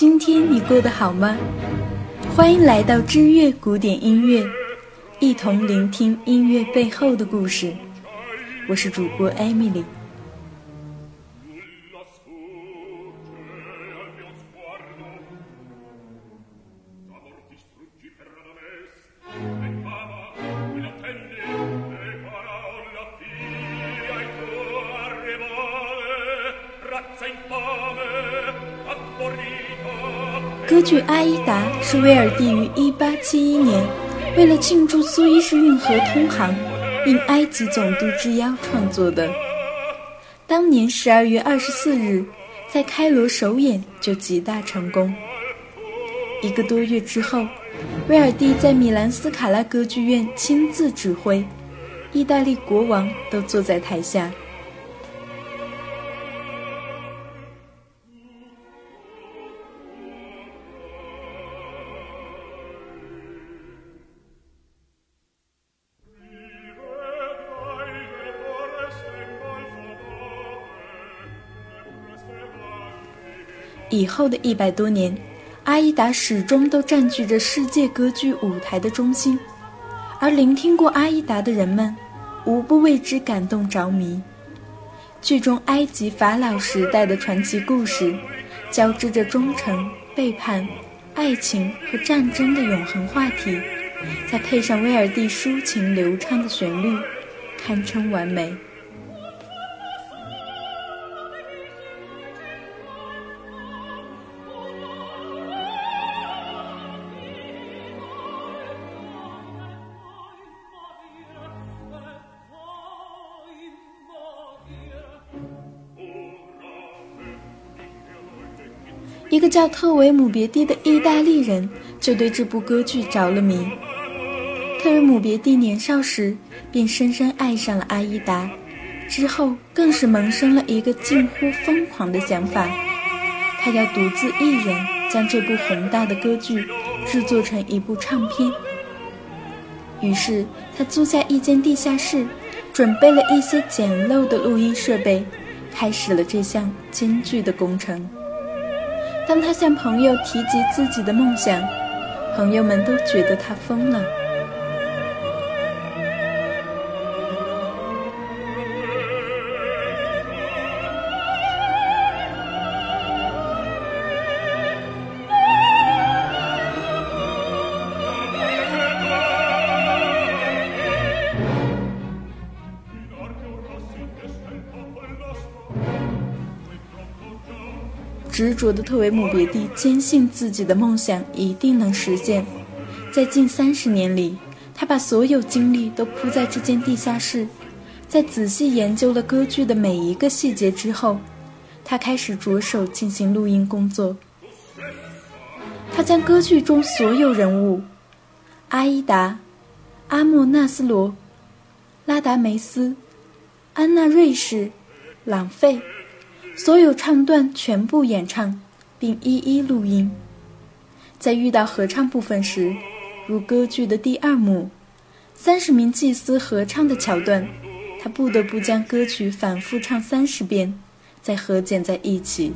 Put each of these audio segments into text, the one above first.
今天你过得好吗？欢迎来到知乐古典音乐，一同聆听音乐背后的故事。我是主播艾米丽。歌剧《阿依达》是威尔第于1871年为了庆祝苏伊士运河通航，应埃及总督之邀创作的。当年12月24日，在开罗首演就极大成功。一个多月之后，威尔第在米兰斯卡拉歌剧院亲自指挥，意大利国王都坐在台下。以后的一百多年，阿依达始终都占据着世界歌剧舞台的中心，而聆听过阿依达的人们，无不为之感动着迷。剧中埃及法老时代的传奇故事，交织着忠诚、背叛、爱情和战争的永恒话题，再配上威尔第抒情流畅的旋律，堪称完美。一个叫特维姆别蒂的意大利人就对这部歌剧着了迷。特维姆别蒂年少时便深深爱上了阿依达，之后更是萌生了一个近乎疯狂的想法：他要独自一人将这部宏大的歌剧制作成一部唱片。于是他租下一间地下室，准备了一些简陋的录音设备，开始了这项艰巨的工程。当他向朋友提及自己的梦想，朋友们都觉得他疯了。执着的特维姆别蒂坚信自己的梦想一定能实现。在近三十年里，他把所有精力都扑在这间地下室。在仔细研究了歌剧的每一个细节之后，他开始着手进行录音工作。他将歌剧中所有人物——阿依达、阿莫纳斯罗、拉达梅斯、安娜瑞士、朗费。所有唱段全部演唱，并一一录音。在遇到合唱部分时，如歌剧的第二幕，三十名祭司合唱的桥段，他不得不将歌曲反复唱三十遍，再合剪在一起。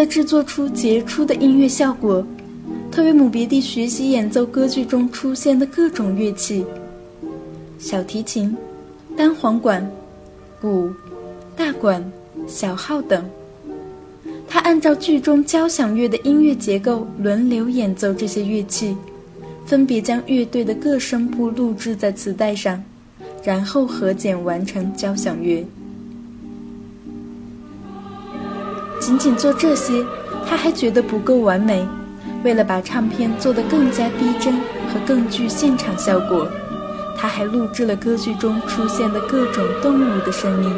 在制作出杰出的音乐效果。特维姆别蒂学习演奏歌剧中出现的各种乐器：小提琴、单簧管、鼓、大管、小号等。他按照剧中交响乐的音乐结构轮流演奏这些乐器，分别将乐队的各声部录制在磁带上，然后合剪完成交响乐。仅仅做这些，他还觉得不够完美。为了把唱片做得更加逼真和更具现场效果，他还录制了歌剧中出现的各种动物的声音，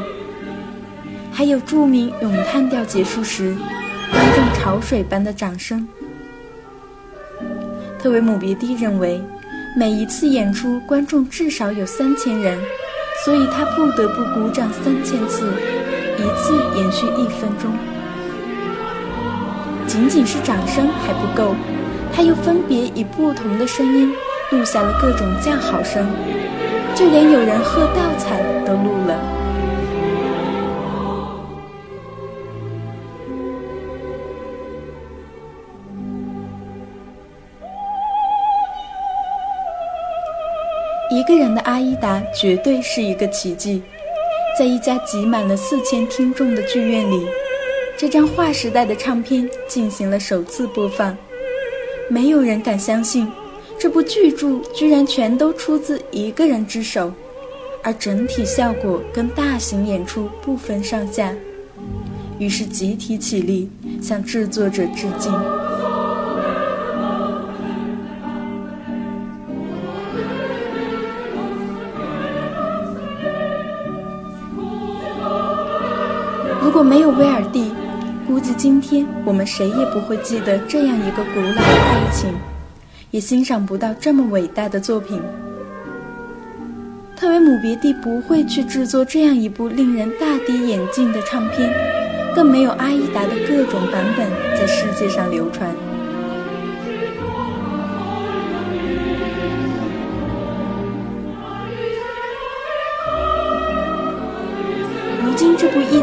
还有著名咏叹调结束时，观众潮水般的掌声。特维姆别蒂认为，每一次演出观众至少有三千人，所以他不得不鼓掌三千次，一次延续一分钟。仅仅是掌声还不够，他又分别以不同的声音录下了各种叫好声，就连有人喝倒彩都录了。一个人的阿依达绝对是一个奇迹，在一家挤满了四千听众的剧院里。这张划时代的唱片进行了首次播放，没有人敢相信，这部巨著居然全都出自一个人之手，而整体效果跟大型演出不分上下。于是集体起立向制作者致敬。如果没有威尔第，今天我们谁也不会记得这样一个古老的爱情，也欣赏不到这么伟大的作品。特维姆别蒂不会去制作这样一部令人大跌眼镜的唱片，更没有阿依达的各种版本在世界上流传。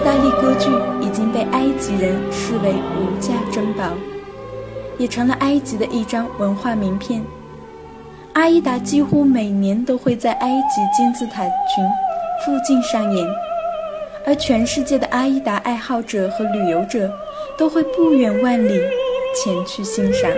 大利歌剧。已经被埃及人视为无价珍宝，也成了埃及的一张文化名片。阿依达几乎每年都会在埃及金字塔群附近上演，而全世界的阿依达爱好者和旅游者都会不远万里前去欣赏。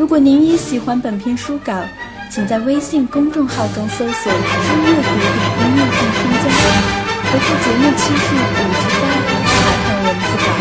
如果您也喜欢本篇书稿，请在微信公众号中搜索“音乐古典音乐”并添加，回复节目期数五十八查看文字稿。